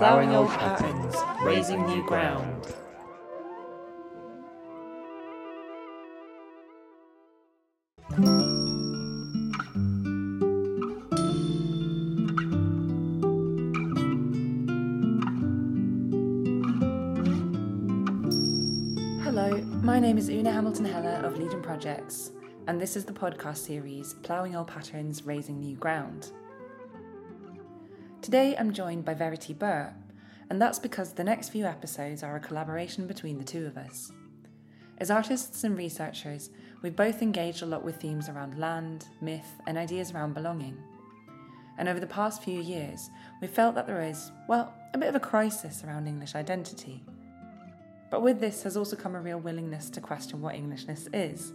ploughing old patterns, raising new ground. Hello, my name is Una Hamilton Helle of Legion Projects, and this is the podcast series Ploughing Old Patterns, Raising New Ground. Today I'm joined by Verity Birt, and that's because the next few episodes are a collaboration between the two of us. As artists and researchers, we've both engaged a lot with themes around land, myth, and ideas around belonging. And over the past few years, we've felt that there is, well, a bit of a crisis around English identity. But with this has also come a real willingness to question what Englishness is.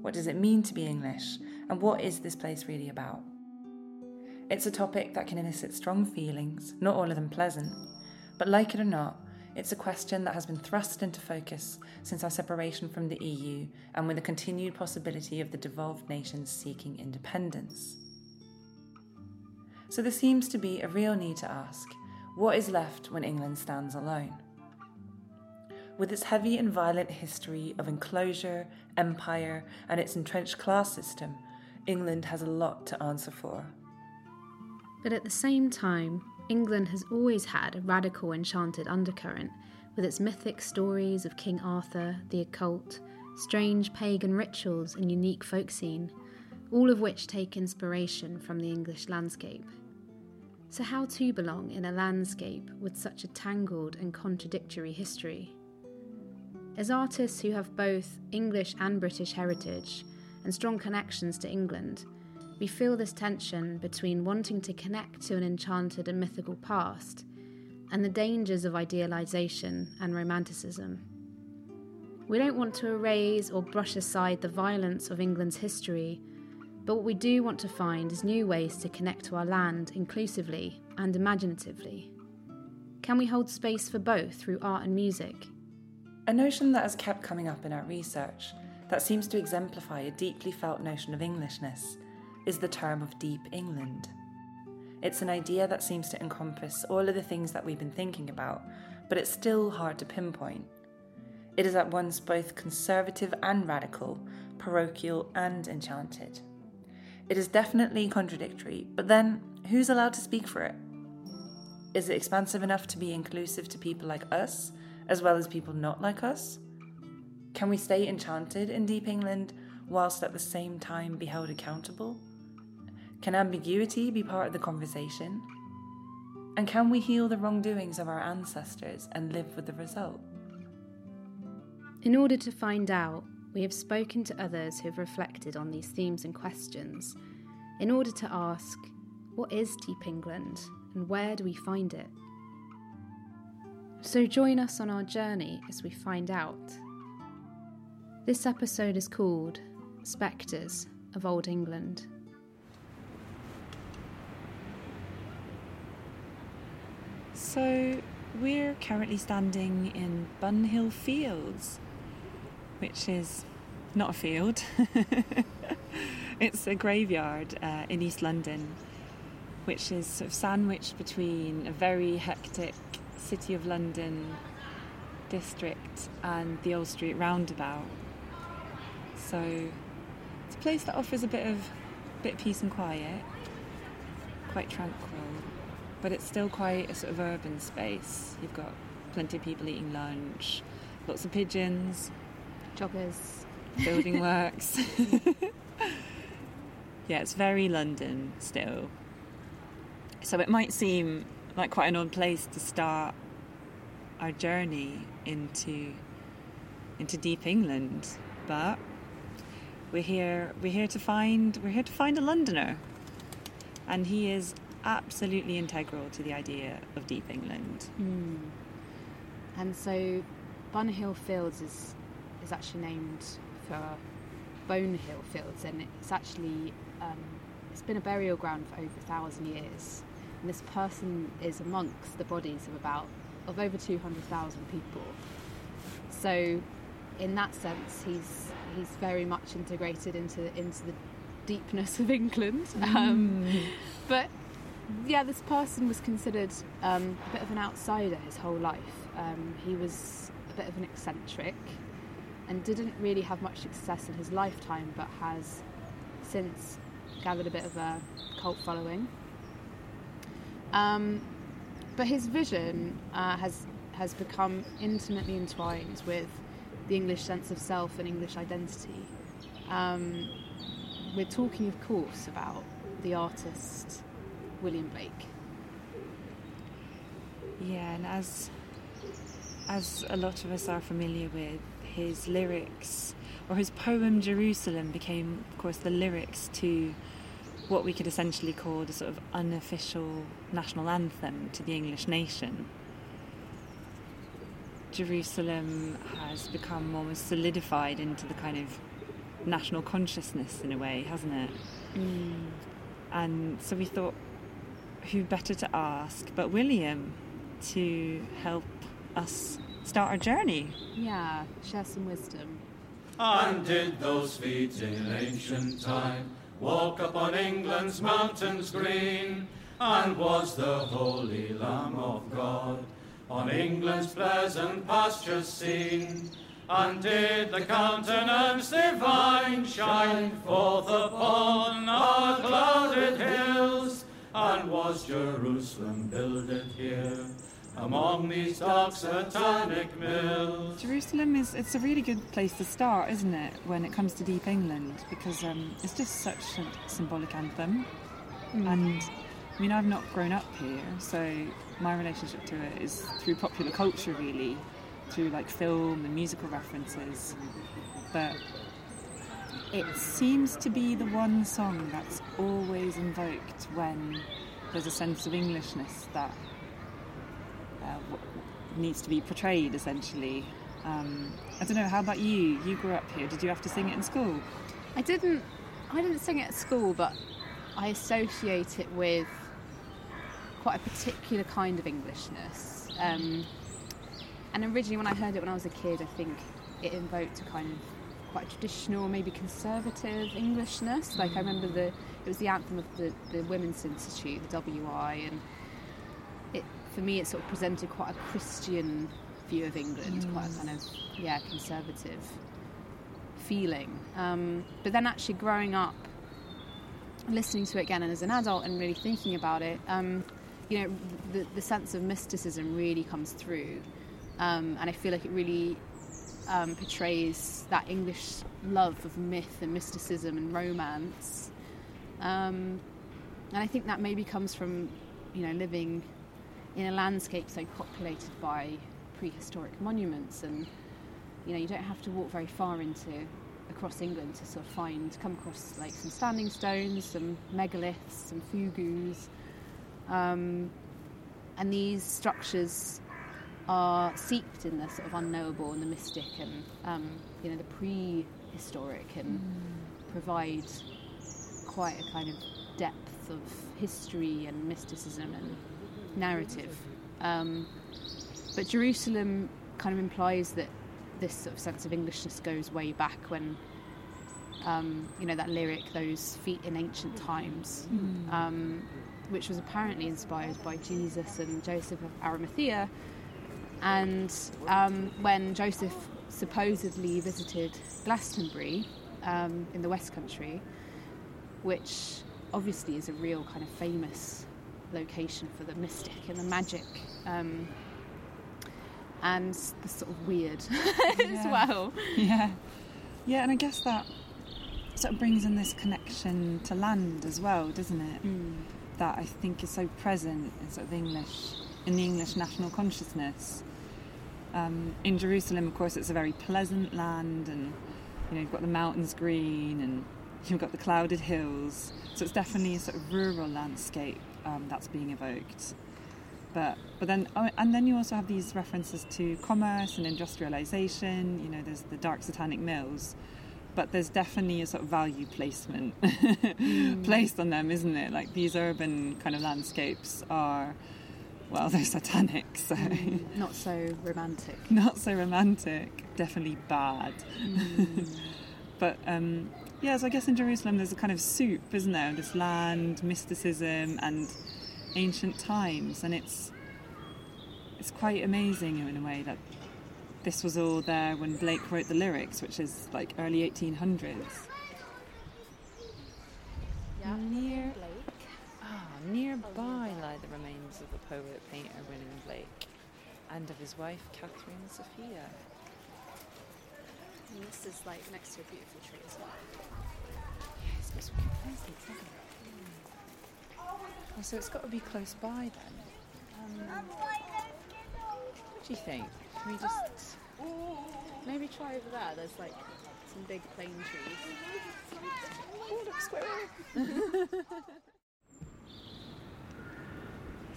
What does it mean to be English, and what is this place really about? It's a topic that can elicit strong feelings, not all of them pleasant, but like it or not, it's a question that has been thrust into focus since our separation from the EU and with the continued possibility of the devolved nations seeking independence. So there seems to be a real need to ask what is left when England stands alone? With its heavy and violent history of enclosure, empire, and its entrenched class system, England has a lot to answer for. But at the same time, England has always had a radical enchanted undercurrent, with its mythic stories of King Arthur, the occult, strange pagan rituals, and unique folk scene, all of which take inspiration from the English landscape. So, how to belong in a landscape with such a tangled and contradictory history? As artists who have both English and British heritage and strong connections to England, we feel this tension between wanting to connect to an enchanted and mythical past and the dangers of idealization and romanticism. We don't want to erase or brush aside the violence of England's history, but what we do want to find is new ways to connect to our land inclusively and imaginatively. Can we hold space for both through art and music? A notion that has kept coming up in our research that seems to exemplify a deeply felt notion of Englishness is the term of Deep England. It's an idea that seems to encompass all of the things that we've been thinking about, but it's still hard to pinpoint. It is at once both conservative and radical, parochial and enchanted. It is definitely contradictory, but then who's allowed to speak for it? Is it expansive enough to be inclusive to people like us, as well as people not like us? Can we stay enchanted in Deep England whilst at the same time be held accountable? Can ambiguity be part of the conversation? And can we heal the wrongdoings of our ancestors and live with the result? In order to find out, we have spoken to others who have reflected on these themes and questions in order to ask what is Deep England and where do we find it? So join us on our journey as we find out. This episode is called Spectres of Old England. So, we're currently standing in Bunhill Fields, which is not a field. it's a graveyard uh, in East London, which is sort of sandwiched between a very hectic City of London district and the Old Street roundabout. So it's a place that offers a bit of bit of peace and quiet, quite tranquil, but it's still quite a sort of urban space. You've got plenty of people eating lunch, lots of pigeons, joggers, building works. yeah, it's very London still. So it might seem like quite an odd place to start our journey into into deep England, but we're here we're here to find we're here to find a Londoner, and he is absolutely integral to the idea of deep England. Mm. And so, Bunhill Fields is is actually named for Bonehill Fields, and it's actually um, it's been a burial ground for over a thousand years. And this person is amongst the bodies of about of over 200,000 people. So, in that sense, he's he's very much integrated into into the deepness of England. Mm. Um, but yeah, this person was considered um, a bit of an outsider his whole life. Um, he was a bit of an eccentric and didn't really have much success in his lifetime, but has since gathered a bit of a cult following. Um, but his vision uh, has has become intimately entwined with the English sense of self and English identity. Um, we're talking, of course, about the artist William Blake. Yeah, and as as a lot of us are familiar with, his lyrics or his poem Jerusalem became, of course, the lyrics to what we could essentially call the sort of unofficial national anthem to the English nation. Jerusalem has become almost solidified into the kind of national consciousness in a way, hasn't it? Mm. And so we thought, who better to ask but William to help us start our journey? Yeah, share some wisdom. And did those feet in ancient time walk upon England's mountains green? And was the Holy Lamb of God on England's pleasant pastures seen? And did the countenance divine shine forth upon our clouded hills? And was Jerusalem builded here among these dark satanic mills? Jerusalem is it's a really good place to start, isn't it, when it comes to deep England, because um, it's just such a symbolic anthem. And I mean, I've not grown up here, so my relationship to it is through popular culture, really, through like film and musical references. But it seems to be the one song that's always invoked when there's a sense of Englishness that uh, needs to be portrayed, essentially. Um, I don't know. How about you? You grew up here. Did you have to sing it in school? I didn't. I didn't sing it at school, but I associate it with quite a particular kind of Englishness. Um, and originally, when I heard it when I was a kid, I think it invoked a kind of quite traditional, maybe conservative Englishness. Like I remember the it was the anthem of the, the Women's Institute, the WI, and it for me it sort of presented quite a Christian view of England, quite a kind of yeah conservative feeling. Um, but then actually growing up, listening to it again and as an adult and really thinking about it, um, you know, the, the sense of mysticism really comes through. Um, and I feel like it really um, portrays that English love of myth and mysticism and romance. Um, and I think that maybe comes from, you know, living in a landscape so populated by prehistoric monuments and you know you don't have to walk very far into across England to sort of find come across like some standing stones, some megaliths, some fogous, um, and these structures are seeped in the sort of unknowable and the mystic and um, you know the prehistoric and provide quite a kind of depth of history and mysticism and narrative. Um, but Jerusalem kind of implies that this sort of sense of Englishness goes way back when, um, you know, that lyric, those feet in ancient times, um, which was apparently inspired by Jesus and Joseph of Arimathea. And um, when Joseph supposedly visited Glastonbury um, in the West Country, which obviously is a real kind of famous location for the mystic and the magic. Um, and the sort of weird as well. Yeah. Yeah, and I guess that sort of brings in this connection to land as well, doesn't it? That I think is so present in sort of English, in the English national consciousness. Um, in Jerusalem, of course, it's a very pleasant land, and you know you've got the mountains green, and you've got the clouded hills. So it's definitely a sort of rural landscape um, that's being evoked. But but then oh, and then you also have these references to commerce and industrialization. You know, there's the dark satanic mills, but there's definitely a sort of value placement placed on them, isn't it? Like these urban kind of landscapes are, well, they're satanic, so Not so romantic. not so romantic. Definitely bad. but um, yeah, so I guess in Jerusalem there's a kind of soup, isn't there? This land, mysticism, and ancient times, and it's it's quite amazing in a way that this was all there when Blake wrote the lyrics, which is like early 1800s. Yeah. Near, nearby lie the remains of the poet painter William Blake and of his wife Catherine Sophia. And this is like next to a beautiful tree as well. It's got some good presents, hasn't it? Oh, so it's got to be close by then. Um, what do you think? Can we just Maybe try over there. There's like some big plane trees. Oh, look, squirrel.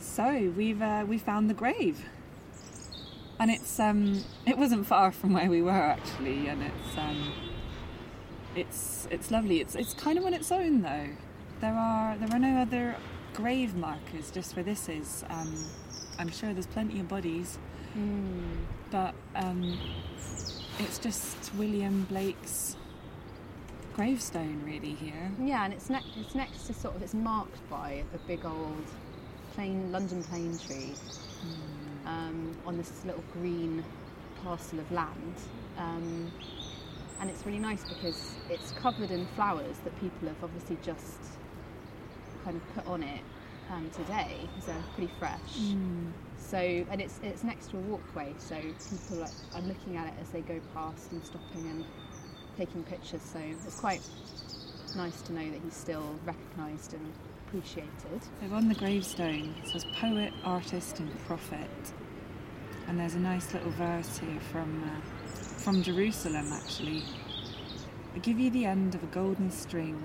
so we've uh, we found the grave, and it's um it wasn't far from where we were actually, and it's um it's it's lovely. It's it's kind of on its own though. There are there are no other grave markers just where this is. Um, I'm sure there's plenty of bodies, but um, it's just William Blake's gravestone really here. Yeah, and it's next. It's next to sort of. It's marked by a big old London plane tree um, on this little green parcel of land. Um, and it's really nice because it's covered in flowers that people have obviously just kind of put on it um, today because they're pretty fresh. So, and it's it's next to a walkway, so people are, are looking at it as they go past and stopping and taking pictures. So it's quite nice to know that he's still recognised and appreciated. So on the gravestone it says poet, artist, and prophet. And there's a nice little verse here from uh, from Jerusalem actually. I give you the end of a golden string,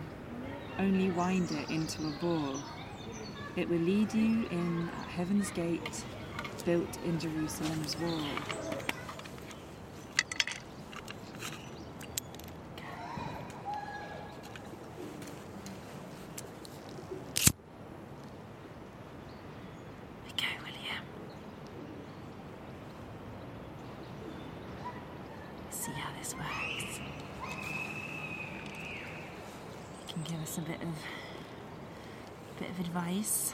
only wind it into a ball. It will lead you in at heaven's gate, built in Jerusalem's wall. We go, William. See how this works. You can give us a bit of advice.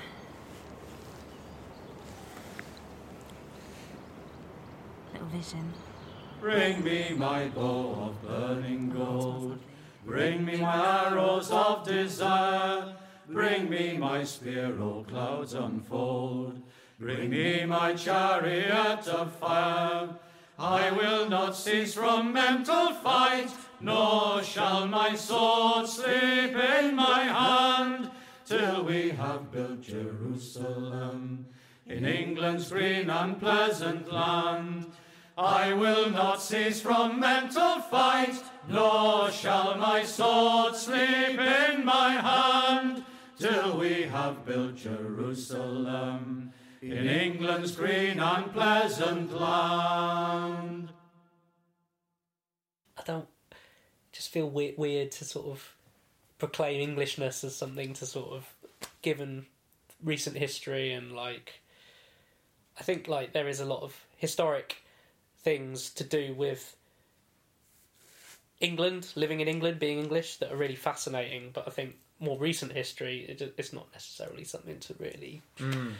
Little vision. Bring me my bow of burning gold. Bring me my arrows of desire. Bring me my spear, O clouds unfold. Bring me my chariot of fire. I will not cease from mental fight, nor shall my sword sleep in my hand, till we have built Jerusalem in England's green and pleasant land. I will not cease from mental fight, nor shall my sword sleep in my hand, till we have built Jerusalem in England's green and pleasant land. I don't just feel we- weird to sort of proclaim Englishness as something to sort of given recent history and like I think like there is a lot of historic things to do with England, living in England, being English that are really fascinating. But I think more recent history, it, it's not necessarily something to really mm.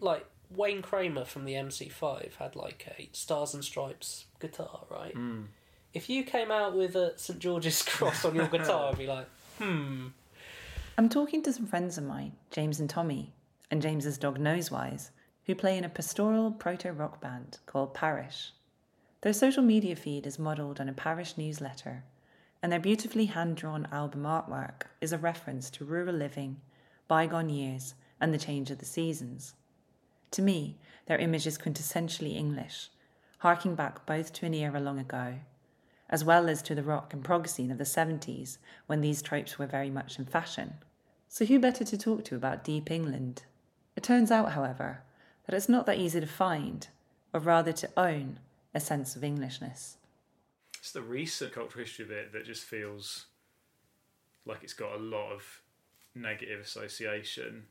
like. Wayne Kramer from the MC5 had like a Stars and Stripes guitar, right? Mm. If you came out with a St George's cross on your guitar, I'd be like, hmm. I'm talking to some friends of mine, James and Tommy, and James's dog Nosewise, who play in a pastoral proto rock band called Parish. Their social media feed is modelled on a parish newsletter, and their beautifully hand drawn album artwork is a reference to rural living, bygone years, and the change of the seasons. To me, their image is quintessentially English, harking back both to an era long ago, as well as to the rock and prog scene of the 70s when these tropes were very much in fashion. So, who better to talk to about deep England? It turns out, however, that it's not that easy to find, or rather to own, a sense of Englishness. It's the recent cultural history of it that just feels like it's got a lot of negative association.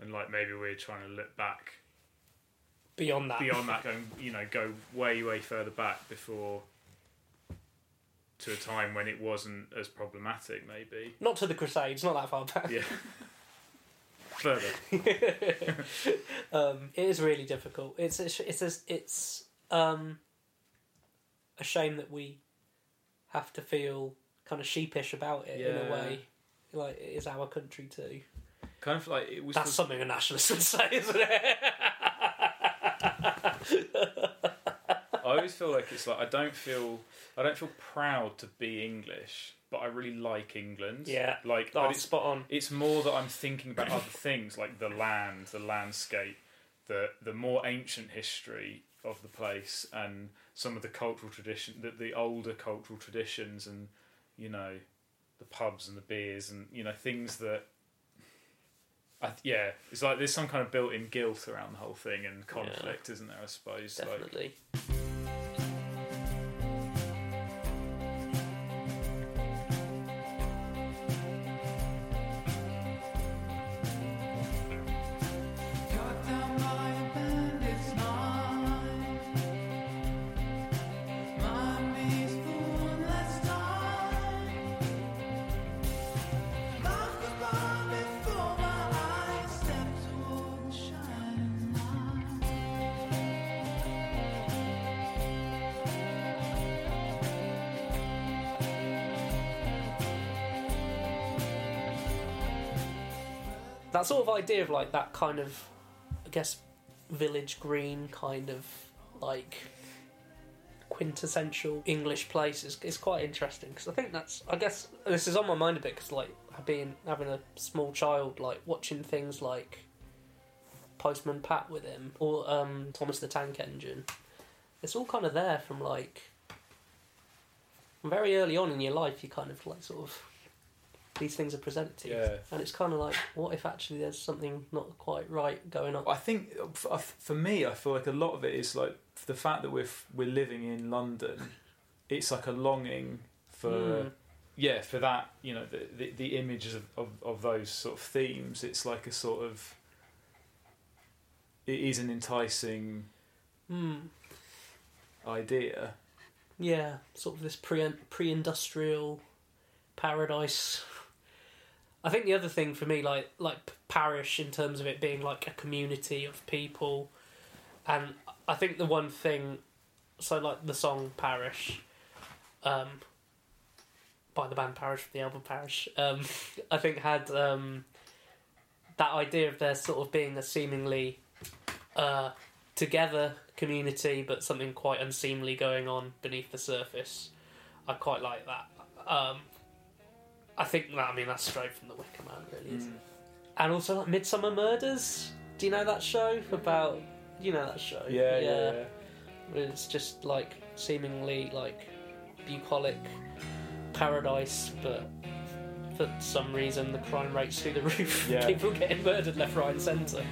And like maybe we're trying to look back Beyond that, beyond that, going, you know, go way, way further back before to a time when it wasn't as problematic, maybe. not to the Crusades, not that far back. Yeah. further. um, it is really difficult. It's a, sh- it's it's um, a shame that we have to feel kind of sheepish about it in a way. Like it is our country too. Kind of like it was. That's the- something a nationalist would say, isn't it? I always feel like it's like I don't feel I don't feel proud to be English, but I really like England. Yeah. like Oh, it's spot on. it's more that I'm thinking about other things like the land, the landscape, the the more ancient history of the place, and some of the cultural tradition, the, the older cultural traditions, and you know, the pubs and the beers, and you know things that. I, yeah, it's like there's some kind of built-in guilt around the whole thing and conflict, isn't there? I suppose. Definitely. Cut that sort of idea of like that kind of, I guess, village green kind of like quintessential English place is, is quite interesting because I think that's I guess this is on my mind a bit because like being having a small child like watching things like Postman Pat with him or um, Thomas the Tank Engine. It's all kind of there from like very early on in your life. You kind of like sort of these things are presented to you. Yeah. And it's kind of like, what if actually there's something not quite right going on? I think for, for me, I feel like a lot of it is like the fact that we're we're living in London. It's like a longing for Mm. yeah for that you know the the, the images of, of, of those sort of themes. It's like a sort of it is an enticing Hmm. idea. Yeah, sort of this pre pre industrial paradise. I think the other thing for me, like like parish, in terms of it being like a community of people, and I think the one thing, so like the song Parish, um, by the band Parish, from the album Parish, um, I think had um, that idea of there sort of being a seemingly uh, together community, but something quite unseemly going on beneath the surface. I quite like that. Um, I think that I mean that's straight from the Wicker Man, really. Isn't mm. it? And also like Midsomer Murders. Do you know that show about? You know that show? Yeah, yeah. yeah. Where It's just like seemingly like bucolic paradise, but for some reason the crime rate's through the roof. Yeah. People getting murdered left, right, and centre.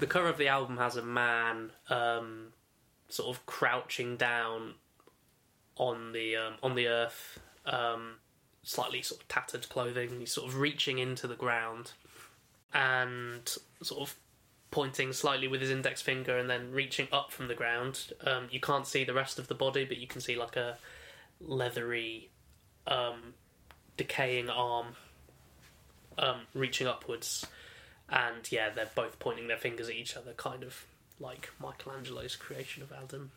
The cover of the album has a man um, sort of crouching down on the um, on the earth, um, slightly sort of tattered clothing. He's sort of reaching into the ground and sort of pointing slightly with his index finger and then reaching up from the ground. Um, you can't see the rest of the body, but you can see like a leathery, um, decaying arm um, reaching upwards and yeah, they're both pointing their fingers at each other, kind of like Michelangelo's creation of Adam.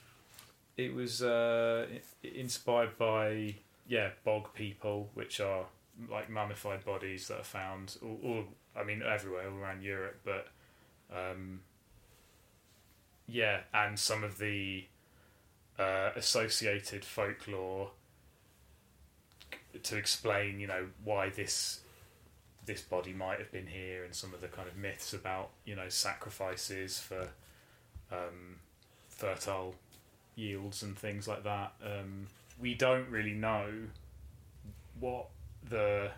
It was uh, inspired by yeah, bog people, which are like mummified bodies that are found all, all I mean everywhere all around Europe, but um, yeah, and some of the uh, associated folklore to explain, you know, why this this body might have been here, and some of the kind of myths about you know sacrifices for um, fertile yields and things like that. Um, we don't really know what the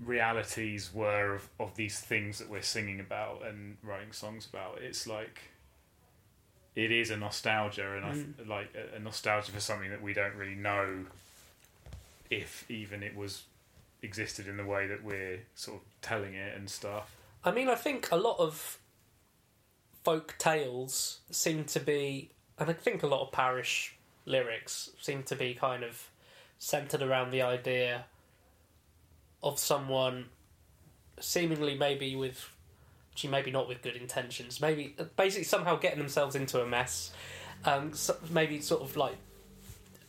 realities were of, of these things that we're singing about and writing songs about. It's like it is a nostalgia, and I th- like a, a nostalgia for something that we don't really know if even it was existed in the way that we're sort of telling it and stuff. I mean, I think a lot of folk tales seem to be, and I think a lot of parish lyrics seem to be kind of centered around the idea of someone seemingly maybe with actually maybe not with good intentions maybe basically somehow getting themselves into a mess um so maybe sort of like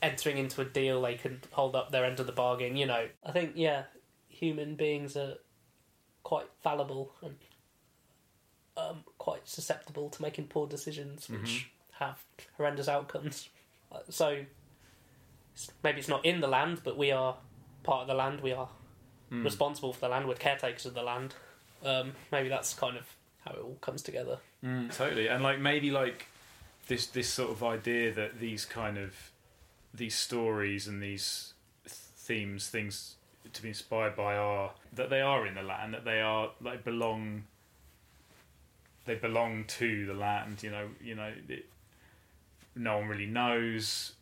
entering into a deal they can hold up their end of the bargain you know. I think yeah human beings are quite fallible and um, quite susceptible to making poor decisions which have horrendous outcomes. Uh, so maybe it's not in the land but we are part of the land. We are responsible for the land. We're caretakers of the land. Um, maybe that's kind of how it all comes together. Mm, totally, and like maybe like this this sort of idea that these kind of these stories and these themes, things to be inspired by, are that they are in the land, that they are like belong. They belong to the land, you know. You know, it, no one really knows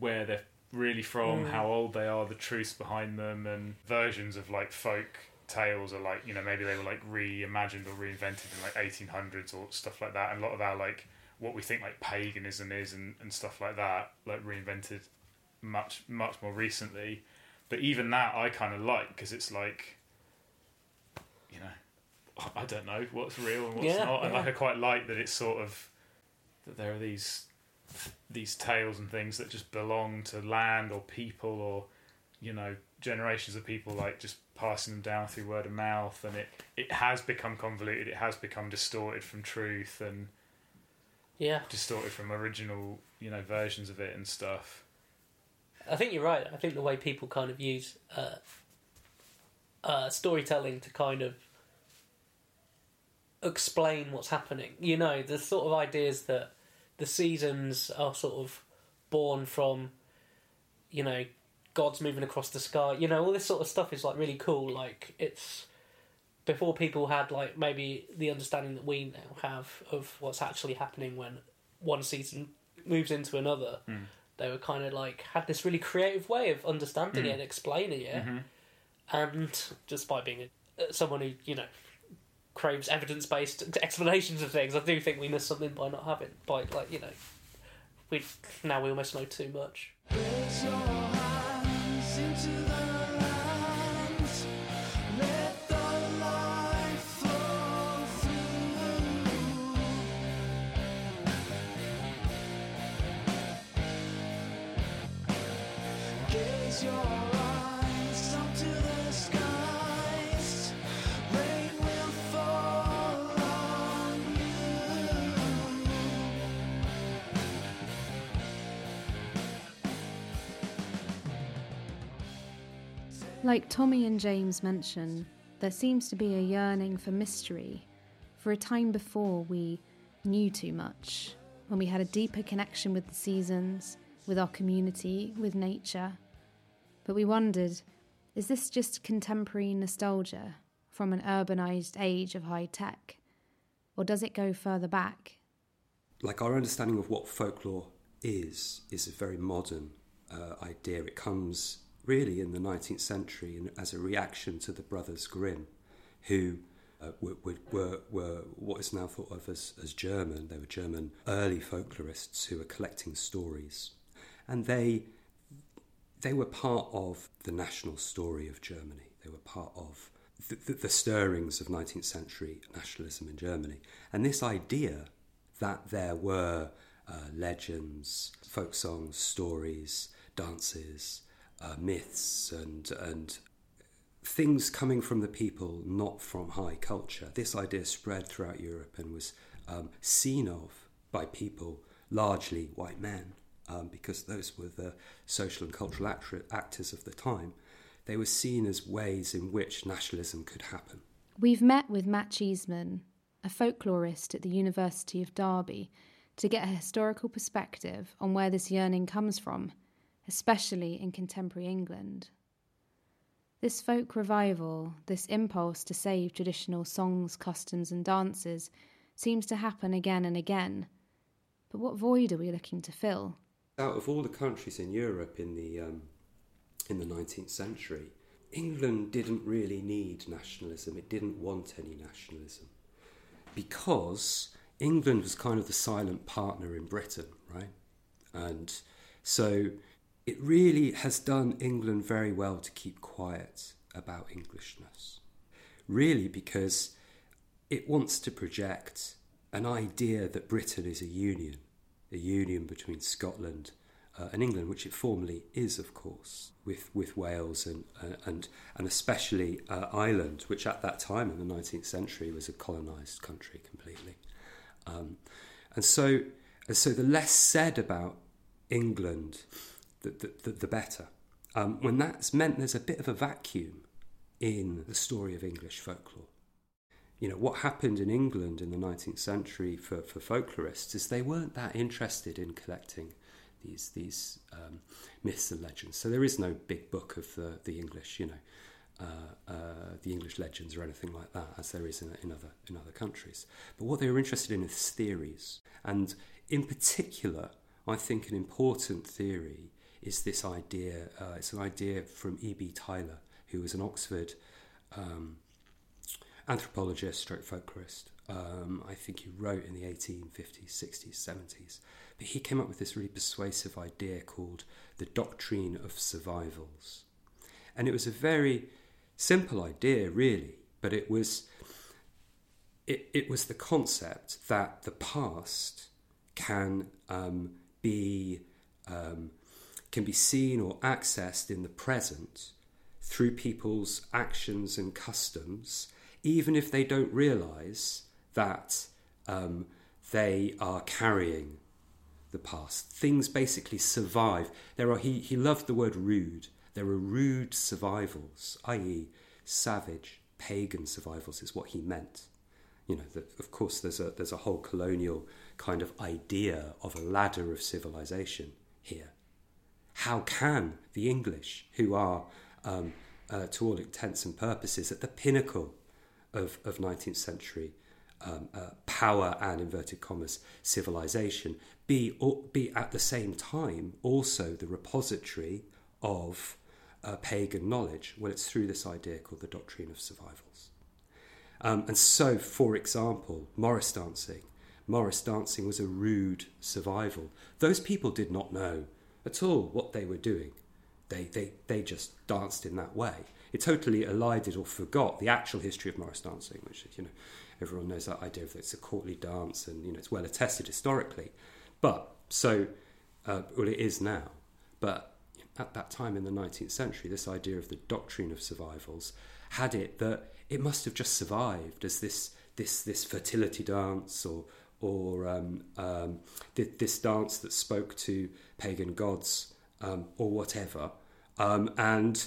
where they're really from, Mm. how old they are, the truths behind them, and versions of like folk tales are like you know maybe they were like reimagined or reinvented in like 1800s or stuff like that and a lot of our like what we think like paganism is and, and stuff like that like reinvented much much more recently but even that i kind of like because it's like i don't know what's real and what's Yeah, not and like i quite like that it's sort of that there are these these tales and things that just belong to land or people or you know generations of people like just passing them down through word of mouth and it it has become convoluted it has become distorted from truth and yeah. distorted from original you know versions of it and stuff. I think you're right. I think the way people kind of use uh, uh, storytelling to kind of explain what's happening. You know, the sort of ideas that the seasons are sort of born from, you know, gods moving across the sky. You know, all this sort of stuff is like really cool. Like it's before people had like maybe the understanding that we now have of what's actually happening when one season moves into another hmm. they were kind of like had this really creative way of understanding hmm. it and explaining it, mm-hmm. and just by being a, someone who you know craves evidence based explanations of things, I do think we missed something by not having by like you know we now we almost know too much. Like Tommy and James mention, there seems to be a yearning for mystery, for a time before we knew too much, when we had a deeper connection with the seasons, with our community, with nature. But we wondered is this just contemporary nostalgia from an urbanised age of high tech? Or does it go further back? like our understanding of what folklore is is a very modern uh, idea. It comes really in the 19th century and as a reaction to the Brothers Grimm, who uh, were, were, were, what is now thought of as, as German. They were German early folklorists who were collecting stories, and they they were part of the national story of Germany. They were part of the, the, the stirrings of 19th century nationalism in Germany, and this idea that there were uh, legends, folk songs, stories, dances, uh, myths, and and things coming from the people, not from high culture. This idea spread throughout Europe and was um, seen of by people, largely white men, um, because those were the social and cultural actors of the time. They were seen as ways in which nationalism could happen. We've met with Matt Cheeseman, a folklorist at the University of Derby, to get a historical perspective on where this yearning comes from, especially in contemporary England. This folk revival, this impulse to save traditional songs, customs, and dances, seems to happen again and again. But what void are we looking to fill? Out of all the countries in Europe in the um, in the 19th century, England didn't really need nationalism. It didn't want any nationalism because England was kind of the silent partner in Britain, right? And so it really has done England very well to keep quiet about Englishness. Really, because it wants to project an idea that Britain is a union, a union between Scotland uh, and England, which it formally is, of course, with, with Wales and, uh, and, and especially uh, Ireland, which at that time in the 19th century was a colonised country completely. Um, and so, and so the less said about England the, the, the better. Um, when that's meant there's a bit of a vacuum in the story of English folklore. You know, what happened in England in the 19th century for, for folklorists is they weren't that interested in collecting these, these um, myths and legends. So there is no big book of the, the English, you know, uh, uh, the English legends or anything like that, as there is in, in, other, in other countries. But what they were interested in is theories. And in particular, I think an important theory is this idea. Uh, it's an idea from E.B. Tylor, who was an Oxford um, anthropologist, stroke folklorist. Um, I think he wrote in the 1850s, 60s, 70s. But he came up with this really persuasive idea called the doctrine of survivals. And it was a very simple idea, really, but it was it, it was the concept that the past can um, be um, can be seen or accessed in the present through people's actions and customs, even if they don't realize that um, they are carrying the past. Things basically survive. There are he, he loved the word rude. There are rude survivals, i.e., savage, pagan survivals, is what he meant. You know, the, of course, there's a there's a whole colonial kind of idea of a ladder of civilization here. How can the English, who are, um, uh, to all intents and purposes, at the pinnacle of, of 19th century um, uh, power and inverted commas civilization, be, or, be at the same time also the repository of uh, pagan knowledge? Well, it's through this idea called the doctrine of survivals. Um, and so, for example, Morris dancing. Morris dancing was a rude survival. Those people did not know at all what they were doing. They, they, they just danced in that way. It totally elided or forgot the actual history of Morris dancing, which you know everyone knows that idea of it's a courtly dance and you know it's well attested historically. But so, uh, well, it is now. But at that time in the 19th century, this idea of the doctrine of survivals had it that it must have just survived as this this this fertility dance or or um, um, this dance that spoke to pagan gods um, or whatever, um, and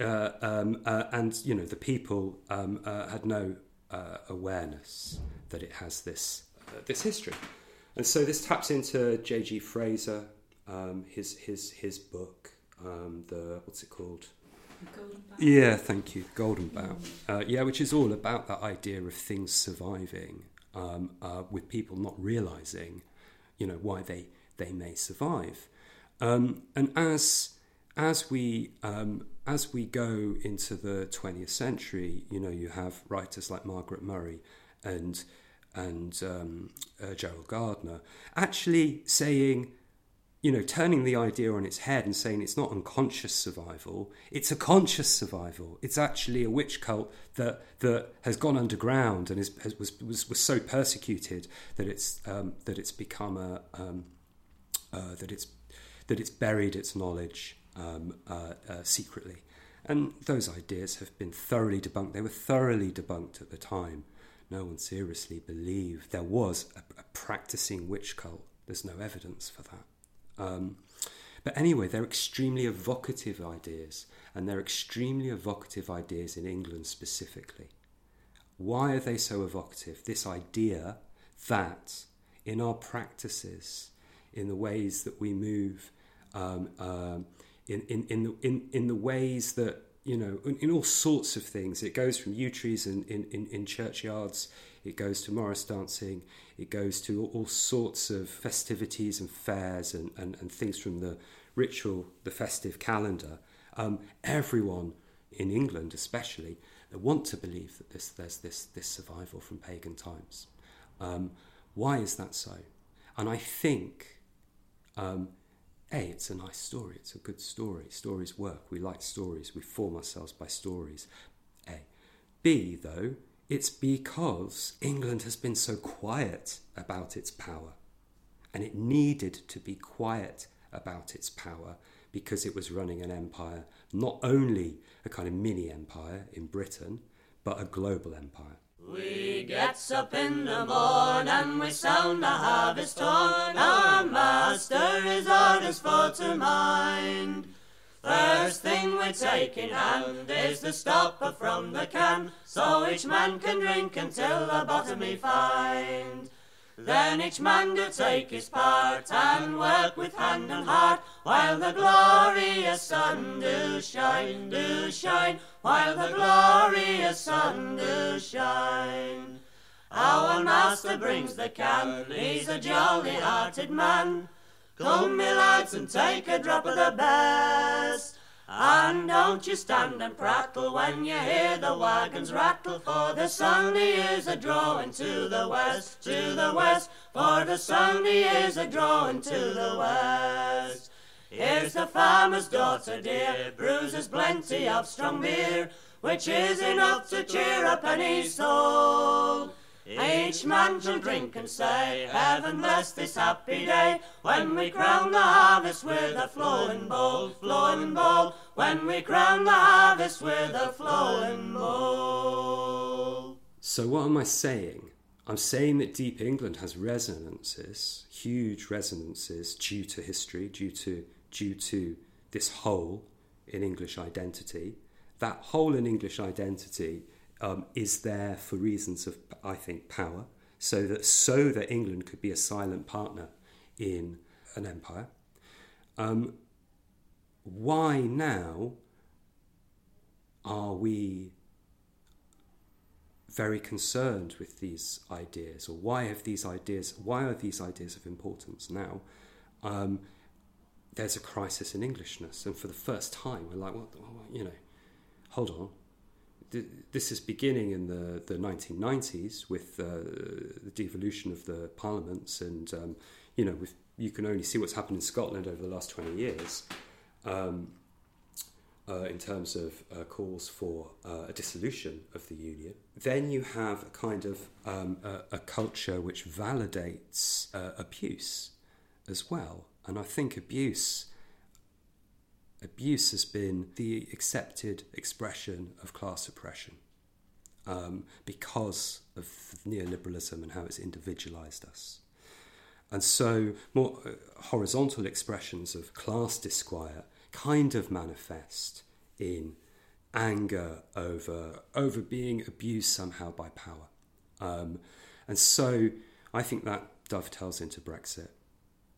uh, um, uh, and you know the people um, uh, had no uh, awareness that it has this uh, this history, and so this taps into J.G. Frazer, his his his book, the what's it called? Yeah, thank you. Golden Bough. Uh, yeah, which is all about that idea of things surviving um, uh, with people not realizing, you know, why they, they may survive. Um, and as as we um, as we go into the 20th century, you know, you have writers like Margaret Murray and and um, uh, Gerald Gardner actually saying you know, turning the idea on its head and saying it's not unconscious survival, it's a conscious survival. It's actually a witch cult that that has gone underground and is has, was, was was so persecuted that it's um, that it's become a um, uh, that it's that it's buried its knowledge um, uh, uh, secretly. And those ideas have been thoroughly debunked. They were thoroughly debunked at the time. No one seriously believed there was a, a practicing witch cult. There's no evidence for that. Um, but anyway, they're extremely evocative ideas, and they're extremely evocative ideas in England specifically. Why are they so evocative? This idea that in our practices, in the ways that we move, um, um, in, in, in, the, in, in the ways that, you know, in, in all sorts of things, it goes from yew trees in, in, in, in churchyards, it goes to Morris dancing, it goes to all, sorts of festivities and fairs and, and, and things from the ritual, the festive calendar. Um, everyone in England, especially, want to believe that this, there's this, this survival from pagan times. Um, why is that so? And I think, um, A, it's a nice story, it's a good story. Stories work, we like stories, we form ourselves by stories. A. B, though, it's because England has been so quiet about its power. And it needed to be quiet about its power because it was running an empire, not only a kind of mini empire in Britain, but a global empire. We gets up in the morn and we sound the harvest horn. Our master is orders for to mind. First thing we take in hand is the stopper from the can, so each man can drink until the bottom he find. Then each man do take his part and work with hand and heart while the glorious sun do shine, do shine, while the glorious sun do shine. Our master brings the can, he's a jolly hearted man. Come, me lads, and take a drop of the best. And don't you stand and prattle when you hear the wagons rattle, for the sun he is a drawing to the west, to the west, for the sun he is a drawing to the west. Here's the farmer's daughter dear, brews plenty of strong beer, which is enough to cheer up any soul. Each man shall drink and say, Heaven bless this happy day, when we crown the harvest with a flowing bowl, flowing bowl, when we crown the harvest with a flowing bowl. So, what am I saying? I'm saying that Deep England has resonances, huge resonances, due to history, due to due to this hole in English identity. That hole in English identity um, is there for reasons of, I think, power, so that so that England could be a silent partner in an empire. Um, why now are we very concerned with these ideas, or why have these ideas? Why are these ideas of importance now? Um, there's a crisis in Englishness, and for the first time, we're like, well, you know, hold on, this is beginning in the, the 1990s with uh, the devolution of the parliaments, and um, you know, with, you can only see what's happened in Scotland over the last 20 years um, uh, in terms of uh, calls for uh, a dissolution of the union. Then you have a kind of um, a, a, culture which validates uh, abuse as well, and I think abuse abuse has been the accepted expression of class oppression um, because of neoliberalism and how it's individualized us. And so, more uh, horizontal expressions of class disquiet kind of manifest in anger over, over being abused somehow by power. Um, and so, I think that dovetails into Brexit.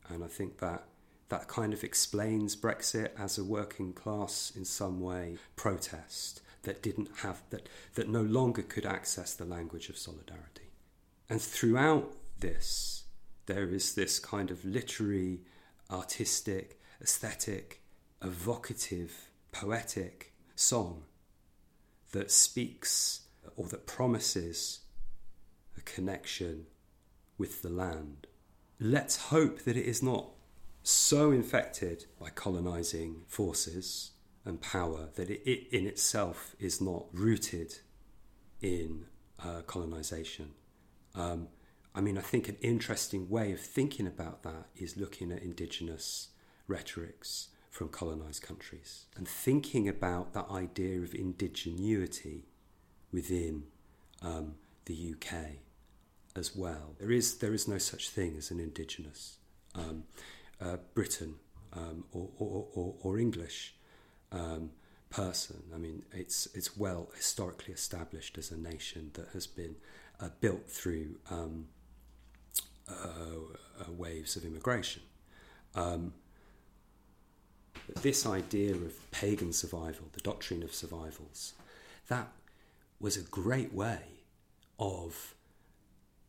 And I think that that kind of explains Brexit as a working class, in some way, protest that didn't have that that no longer could access the language of solidarity. And throughout this, there is this kind of literary, artistic, aesthetic, evocative, poetic song that speaks or that promises a connection with the land. Let's hope that it is not so infected by colonizing forces and power that it, it in itself is not rooted in uh, colonization. Um, I mean, I think an interesting way of thinking about that is looking at indigenous rhetorics from colonized countries and thinking about that idea of indigenuity within um, the UK as well. There is, there is no such thing as an indigenous um, uh, Britain um, or, or, or, or, English um, person. I mean, it's, it's well historically established as a nation that has been uh, built through um, uh, uh, waves of immigration. Um, this idea of pagan survival, the doctrine of survivals, that was a great way of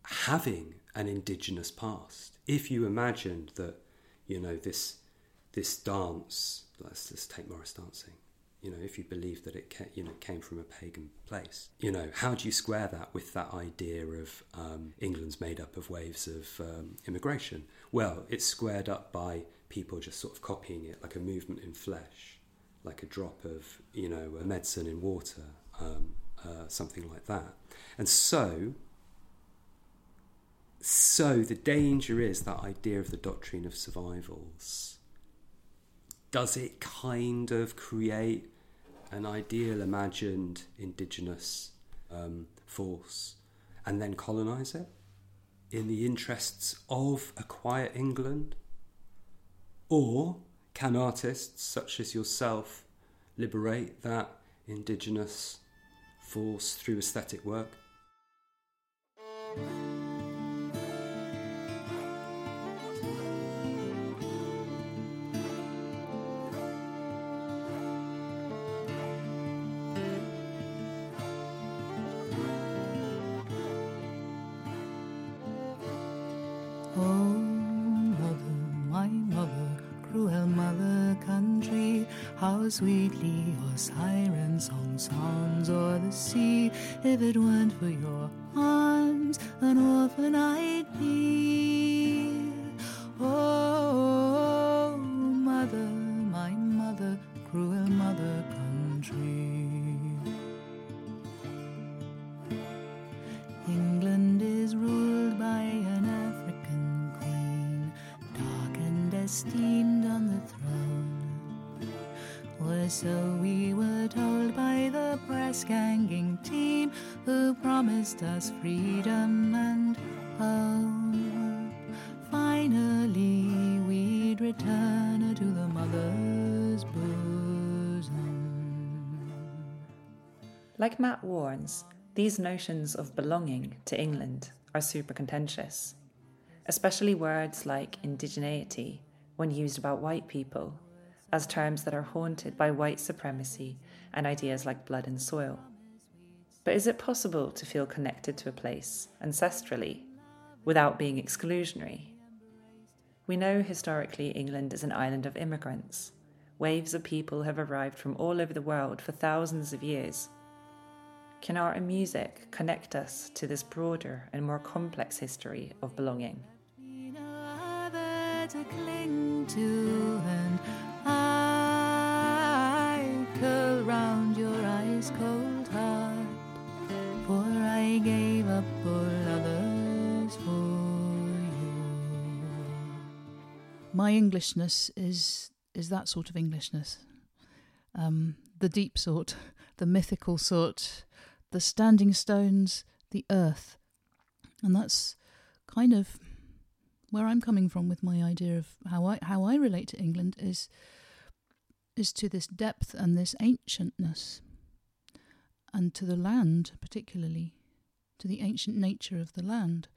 having an indigenous past. If you imagined that, you know, this this dance, let's take Morris dancing, you know, if you believe that it came, you know came from a pagan place, you know, how do you square that with that idea of um, England's made up of waves of um, immigration? Well, it's squared up by people just sort of copying it, like a movement in flesh, like a drop of you know a medicine in water, um, uh, something like that. And so, so the danger is that idea of the doctrine of survivals. Does it kind of create an ideal imagined indigenous um, force and then colonize it in the interests of a quiet England? Or can artists such as yourself liberate that indigenous force through aesthetic work? Sweetly or siren song sounds o'er the sea. If it weren't for your arms, an orphan I'd be. Freedom and home. Finally, we'd return to the mother's bosom. Like Matt warns, these notions of belonging to England are super contentious, especially words like indigeneity when used about white people as terms that are haunted by white supremacy and ideas like blood and soil. But is it possible to feel connected to a place ancestrally without being exclusionary? We know historically England is an island of immigrants. Waves of people have arrived from all over the world for thousands of years. Can art and music connect us to this broader and more complex history of belonging? to my Englishness is is that sort of Englishness. Um, the deep sort the mythical sort the standing stones the earth. And that's kind of where I'm coming from with my idea of how I how I relate to England is is to this depth and this ancientness, and to the land particularly, to the ancient nature of the land.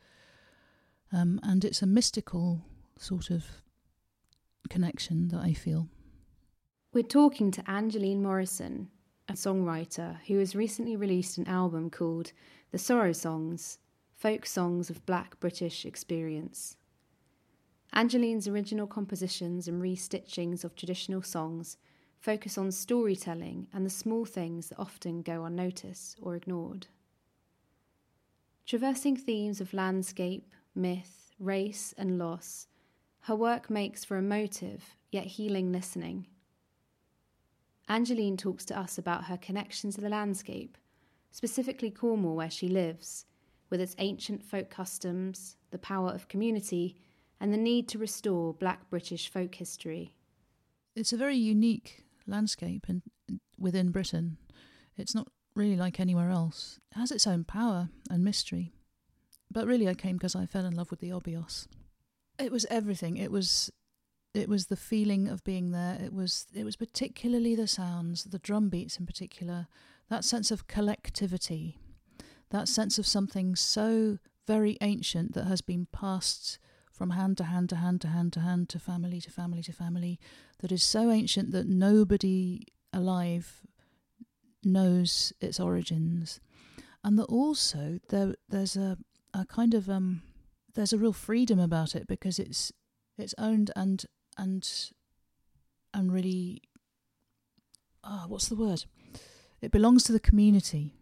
Um, and it's a mystical sort of connection that I feel. We're talking to Angeline Morrison, a songwriter who has recently released an album called The Sorrow Songs Folk Songs of Black British Experience. Angeline's original compositions and restitchings of traditional songs focus on storytelling and the small things that often go unnoticed or ignored. Traversing themes of landscape, myth, race, and loss, her work makes for emotive yet healing listening. Angeline talks to us about her connection to the landscape, specifically Cornwall where she lives, with its ancient folk customs, the power of community, and the need to restore black British folk history. It's a very unique landscape in, within Britain. It's not really like anywhere else. It has its own power and mystery. But really, I came because I fell in love with the 'Obby 'Oss. It was everything. It was, it was the feeling of being there. It was, it was particularly the sounds, the drum beats in particular, that sense of collectivity, that sense of something so very ancient that has been passed from hand to hand to hand to hand to hand to family to family to family, that is so ancient that nobody alive knows its origins, and that also there there's a, a kind of um there's a real freedom about it because it's it's owned and and and really oh, what's the word it belongs to the community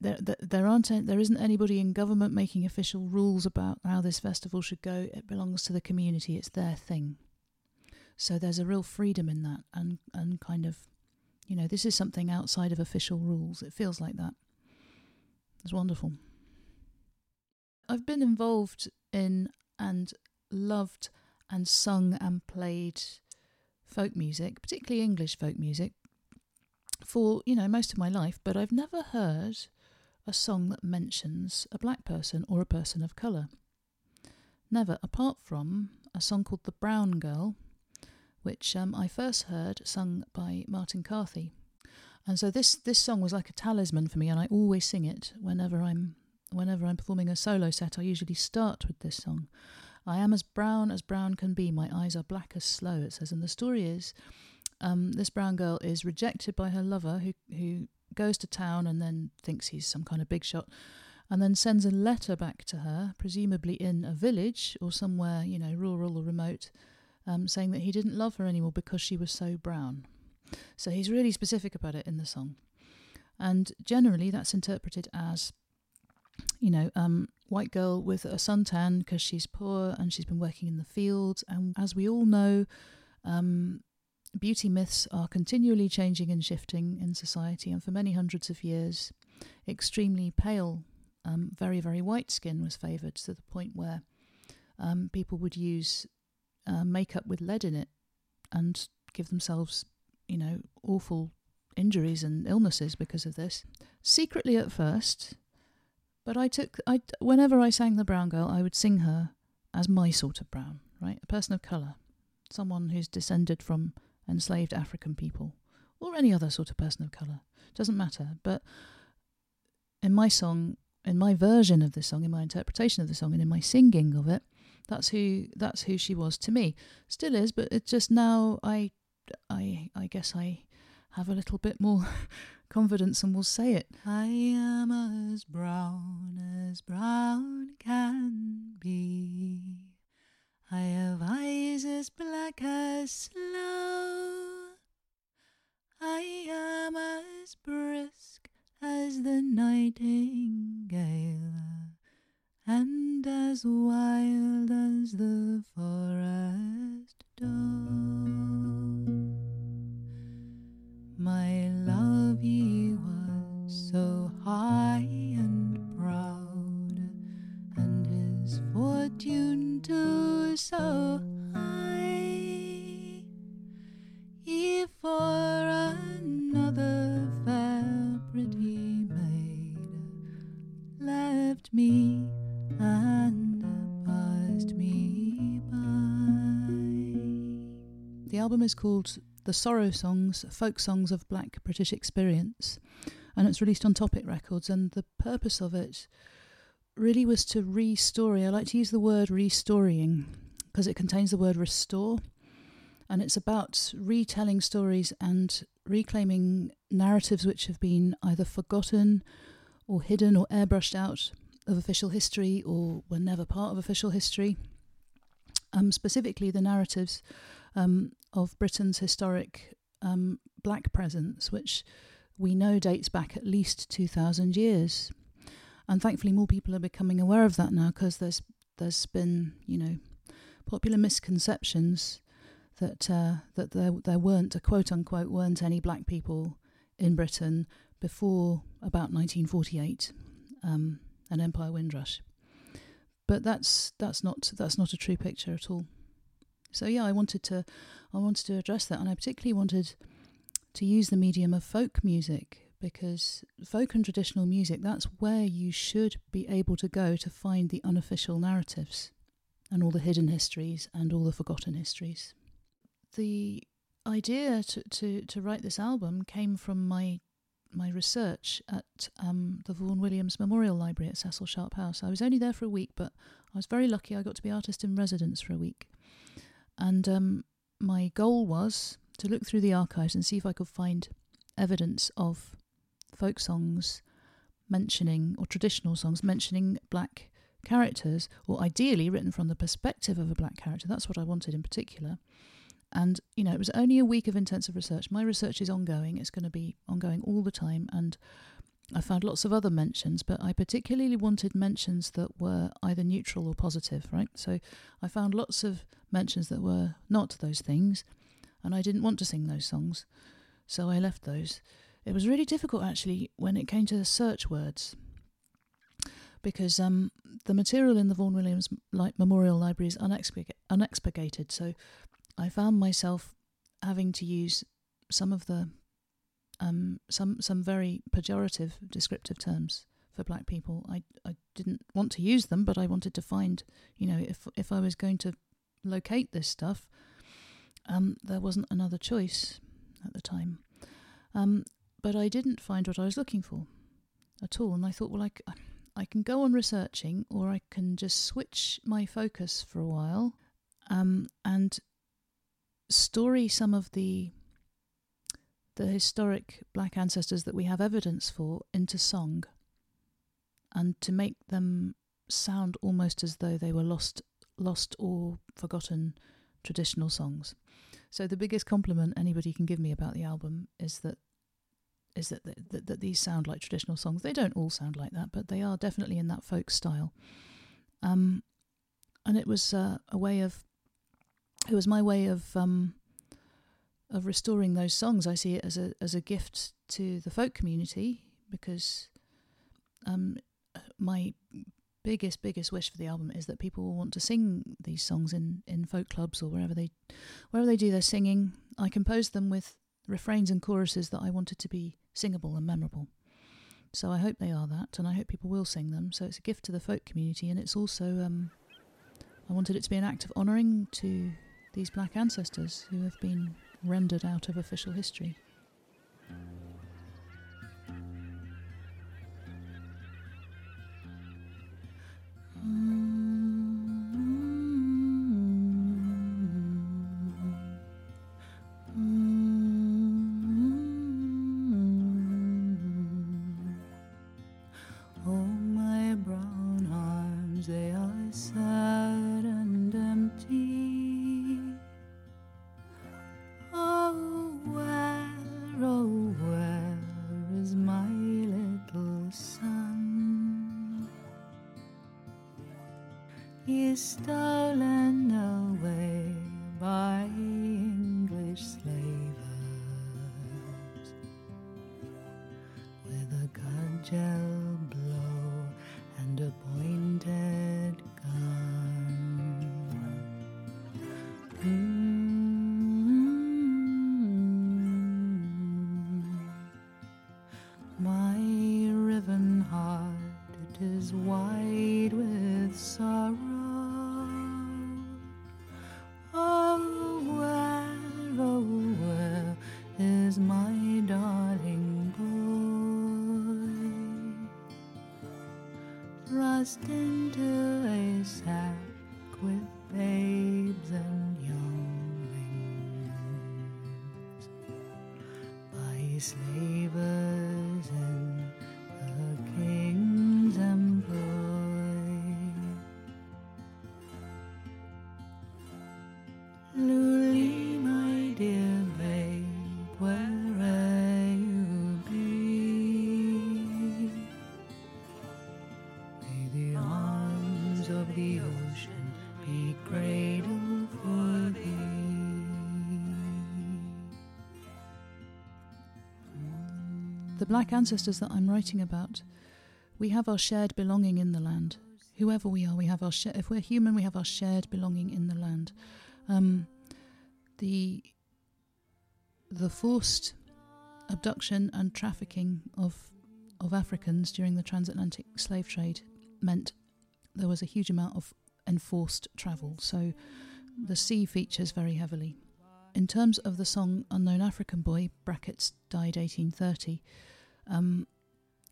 there, there, there aren't there isn't anybody in government making official rules about how this festival should go. It belongs to the community. It's their thing. So there's a real freedom in that, and and kind of, you know, this is something outside of official rules. It feels like that. It's wonderful. I've been involved in and loved and sung and played folk music, particularly English folk music, for you know most of my life, but I've never heard a song that mentions a black person or a person of colour. Never, apart from a song called The Brown Girl, which um, I first heard sung by Martin Carthy. And so this, this song was like a talisman for me, and I always sing it whenever I'm whenever I'm performing a solo set. I usually start with this song. I am as brown as brown can be. My eyes are black as sloe. It says, and the story is, um, this brown girl is rejected by her lover, who who goes to town and then thinks he's some kind of big shot, and then sends a letter back to her, presumably in a village or somewhere, you know, rural or remote, um, saying that he didn't love her anymore because she was so brown. So he's really specific about it in the song. And generally, that's interpreted as, you know, um, white girl with a suntan because she's poor and she's been working in the fields. And as we all know, um, beauty myths are continually changing and shifting in society, and for many hundreds of years, extremely pale, um, very, very white skin was favoured to the point where um, people would use uh, makeup with lead in it and give themselves, you know, awful injuries and illnesses because of this. Secretly at first, but I took, I, whenever I sang The Brown Girl, I would sing her as my sort of brown, right? A person of colour, someone who's descended from enslaved African people, or any other sort of person of colour. Doesn't matter. But in my song, in my version of the song, in my interpretation of the song, and in my singing of it, that's who that's who she was to me. Still is, but it's just now I I I guess I have a little bit more confidence and will say it. I am as brown as brown can be. I have eyes as black as snow. I am as brisk as the nightingale, and as wild as the forest doe. My love, he was so high and proud, and his fortune too so high. He for another fair pretty maid left me album is called The Sorrow Songs, Folk Songs of Black British Experience, and it's released on Topic Records. And the purpose of it really was to restory. I like to use the word restorying because it contains the word restore. And it's about retelling stories and reclaiming narratives which have been either forgotten or hidden or airbrushed out of official history or were never part of official history. Um, specifically, the narratives um, of Britain's historic um, black presence, which we know dates back at least 2,000 years. And thankfully, more people are becoming aware of that now because there's there's been, you know, popular misconceptions that uh, that there there weren't a quote unquote weren't any black people in Britain before about 1948, um, an Empire Windrush. But that's that's not that's not a true picture at all. So yeah, I wanted to I wanted to address that, and I particularly wanted to use the medium of folk music because folk and traditional music that's where you should be able to go to find the unofficial narratives and all the hidden histories and all the forgotten histories. The idea to, to, to write this album came from my my research at um, the Vaughan Williams Memorial Library at Cecil Sharp House. I was only there for a week, but I was very lucky. I got to be artist in residence for a week, and um, my goal was to look through the archives and see if I could find evidence of folk songs mentioning or traditional songs mentioning black characters, or ideally written from the perspective of a black character. That's what I wanted in particular. And, you know, it was only a week of intensive research. My research is ongoing, it's going to be ongoing all the time. And I found lots of other mentions, but I particularly wanted mentions that were either neutral or positive, right? So I found lots of mentions that were not those things, and I didn't want to sing those songs. So I left those. It was really difficult actually when it came to the search words because um, the material in the Vaughan Williams Memorial Library is unexpurgated. So I found myself having to use some of the um, some some very pejorative descriptive terms for black people. I I didn't want to use them, but I wanted to find, you know, if if I was going to locate this stuff, um, there wasn't another choice at the time. Um, but I didn't find what I was looking for at all, and I thought, well, I, I can go on researching, or I can just switch my focus for a while, um, and story some of the the historic black ancestors that we have evidence for into song and to make them sound almost as though they were lost lost or forgotten traditional songs. So the biggest compliment anybody can give me about the album is that is that, that, that these sound like traditional songs. They don't all sound like that, but they are definitely in that folk style. Um, and it was uh, a way of it was my way of um, of restoring those songs. I see it as a as a gift to the folk community because um, my biggest biggest wish for the album is that people will want to sing these songs in, in folk clubs or wherever they wherever they do their singing. I composed them with refrains and choruses that I wanted to be singable and memorable. So I hope they are that, and I hope people will sing them. So it's a gift to the folk community, and it's also um, I wanted it to be an act of honouring to these black ancestors who have been rendered out of official history. Black ancestors that I'm writing about, we have our shared belonging in the land. Whoever we are, we have our sh- if we're human, we have our shared belonging in the land. Um, the the forced abduction and trafficking of of Africans during the transatlantic slave trade meant there was a huge amount of enforced travel. So the sea features very heavily. In terms of the song Unknown African Boy, brackets died 1830, um,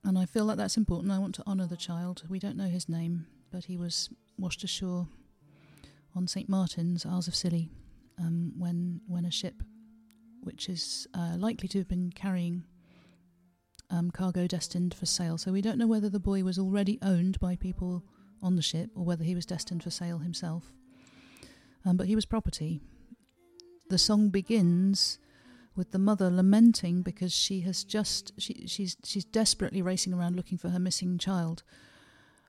and I feel that that's important. I want to honour the child. We don't know his name, but he was washed ashore on St Martin's, Isles of Scilly, um, when, when a ship, which is uh, likely to have been carrying um, cargo destined for sale. So we don't know whether the boy was already owned by people on the ship or whether he was destined for sale himself. Um, but he was property. The song begins with the mother lamenting because she has just she, she's she's desperately racing around looking for her missing child.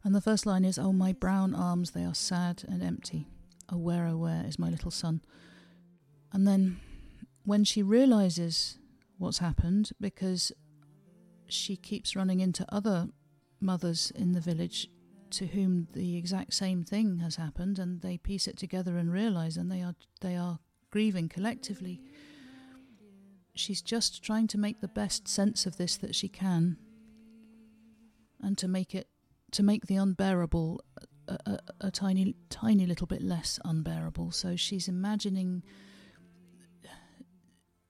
And the first line is, "Oh my brown arms, they are sad and empty. Oh where, oh where is my little son?" And then, when she realizes what's happened, because she keeps running into other mothers in the village to whom the exact same thing has happened, and they piece it together and realize, and they are they are grieving collectively. She's just trying to make the best sense of this that she can, and to make it to make the unbearable a, a, a tiny tiny little bit less unbearable. So she's imagining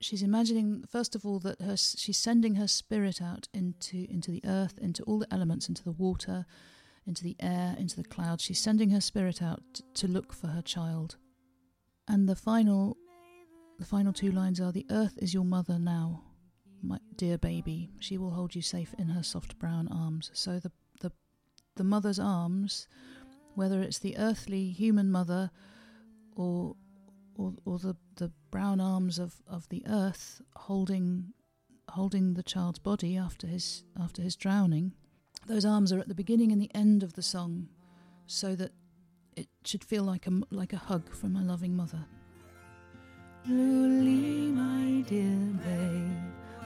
she's imagining first of all that her she's sending her spirit out into into the earth into all the elements into the water into the air into the clouds she's sending her spirit out to look for her child and the final the final two lines are the earth is your mother now my dear baby she will hold you safe in her soft brown arms so the the the mother's arms whether it's the earthly human mother or or, or the, the brown arms of, of the earth holding holding the child's body after his after his drowning. Those arms are at the beginning and the end of the song, so that it should feel like a like a hug from a loving mother. Luli, my dear babe,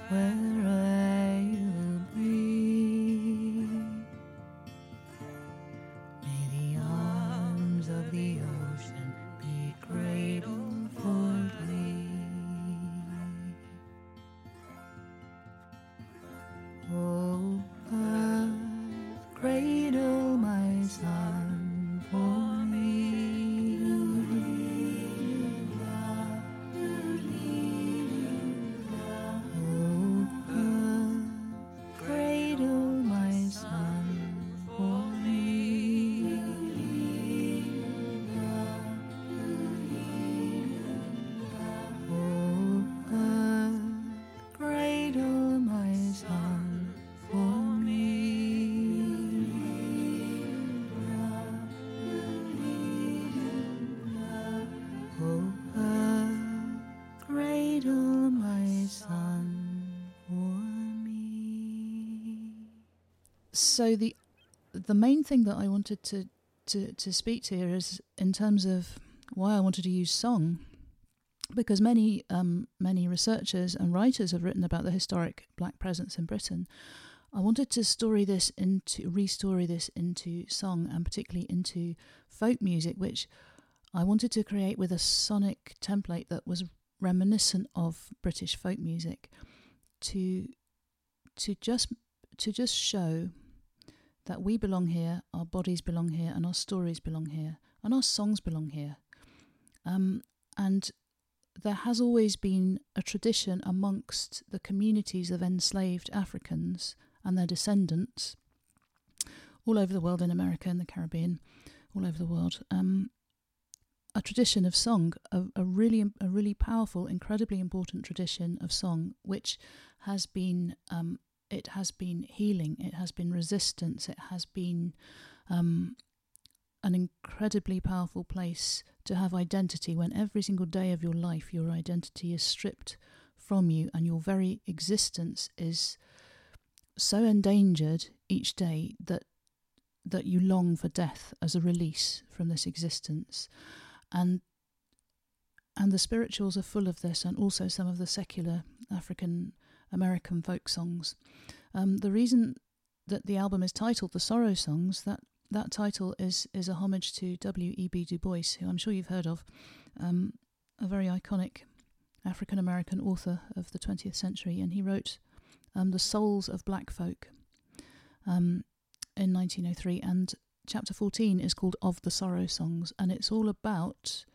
where are you be? Main thing that I wanted to, to, to speak to here is in terms of why I wanted to use song because many um, many researchers and writers have written about the historic black presence in Britain. I wanted to story this into restory this into song and particularly into folk music, which I wanted to create with a sonic template that was reminiscent of British folk music to to just to just show that we belong here, our bodies belong here, and our stories belong here, and our songs belong here. Um, and there has always been a tradition amongst the communities of enslaved Africans and their descendants all over the world, in America and the Caribbean, all over the world, um, a tradition of song, a, a really, a really powerful, incredibly important tradition of song, which has been, um, it has been healing, it has been resistance, it has been um, an incredibly powerful place to have identity. When every single day of your life your identity is stripped from you and your very existence is so endangered each day that that you long for death as a release from this existence. And and the spirituals are full of this and also some of the secular african American folk songs. Um, the reason that the album is titled "The Sorrow Songs" that that title is is a homage to W. E. B. Du Bois, who I'm sure you've heard of, um, a very iconic African American author of the 20th century, and he wrote um, "The Souls of Black Folk" um, in 1903, and chapter 14 is called "Of the Sorrow Songs," and it's all about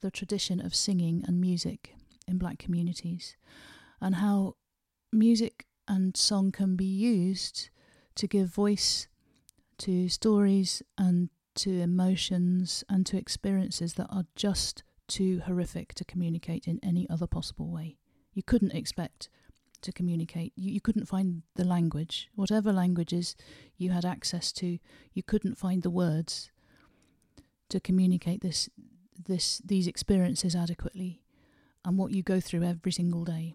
the tradition of singing and music in black communities, and how music and song can be used to give voice to stories and to emotions and to experiences that are just too horrific to communicate in any other possible way. You couldn't expect to communicate. You, you couldn't find the language. Whatever languages you had access to, you couldn't find the words to communicate this this these experiences adequately and what you go through every single day.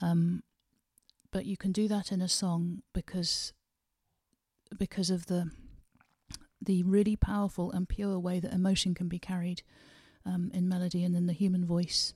Um, but you can do that in a song because because of the the really powerful and pure way that emotion can be carried um, in melody and in the human voice.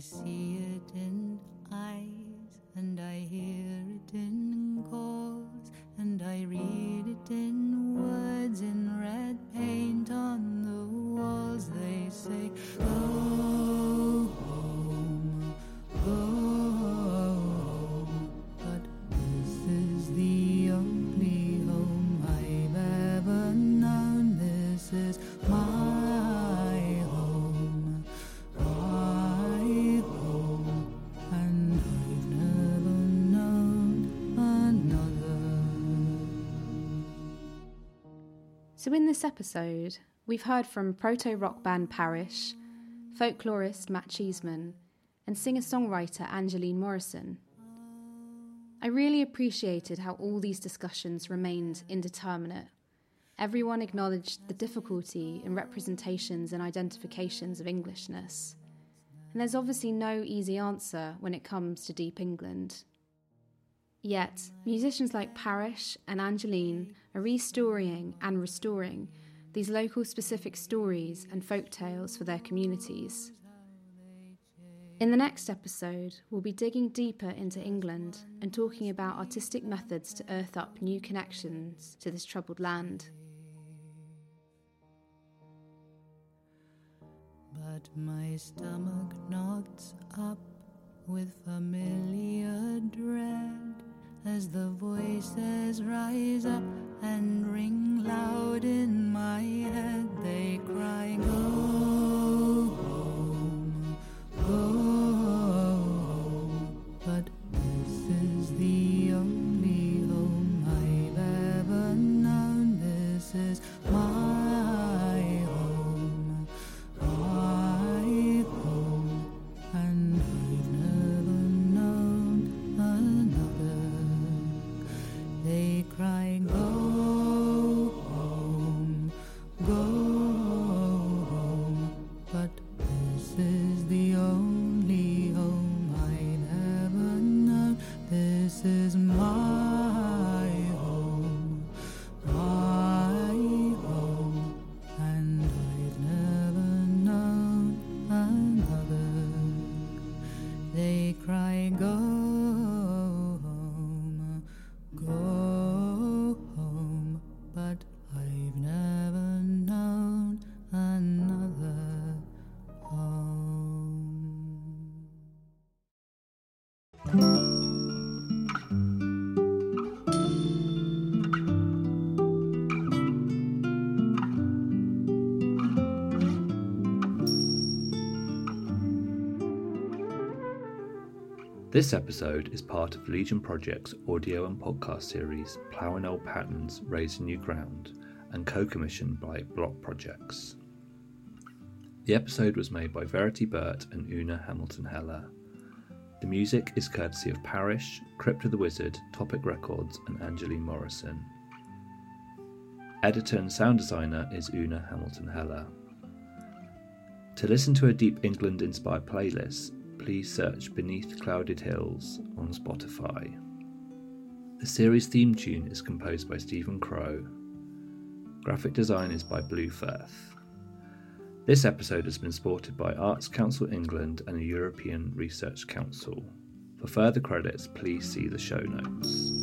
See So, in this episode, we've heard from proto rock band Parish, folklorist Matt Cheeseman, and singer songwriter Angeline Morrison. I really appreciated how all these discussions remained indeterminate. Everyone acknowledged the difficulty in representations and identifications of Englishness. And there's obviously no easy answer when it comes to Deep England. Yet, musicians like Parish and Angeline are restoring and restoring these local specific stories and folk tales for their communities. In the next episode, we'll be digging deeper into England and talking about artistic methods to earth up new connections to this troubled land. But my stomach knots up with familiar dread as the voices rise up and ring loud in my head. They cry, Go home, go This episode is part of Legion Project's audio and podcast series Ploughing Old Patterns, Raising New Ground, and co commissioned by Bloc Projects. The episode was made by Verity Birt and Una Hamilton Helle. The music is courtesy of Parish, Crypt of the Wizard, Topic Records, and Angeline Morrison. Editor and sound designer is Una Hamilton Helle. To listen to a Deep England inspired playlist, please search Beneath Clouded Hills on Spotify. The series theme tune is composed by Stephen Crow. Graphic design is by Blue Firth. This episode has been supported by Arts Council England and the European Research Council. For further credits, please see the show notes.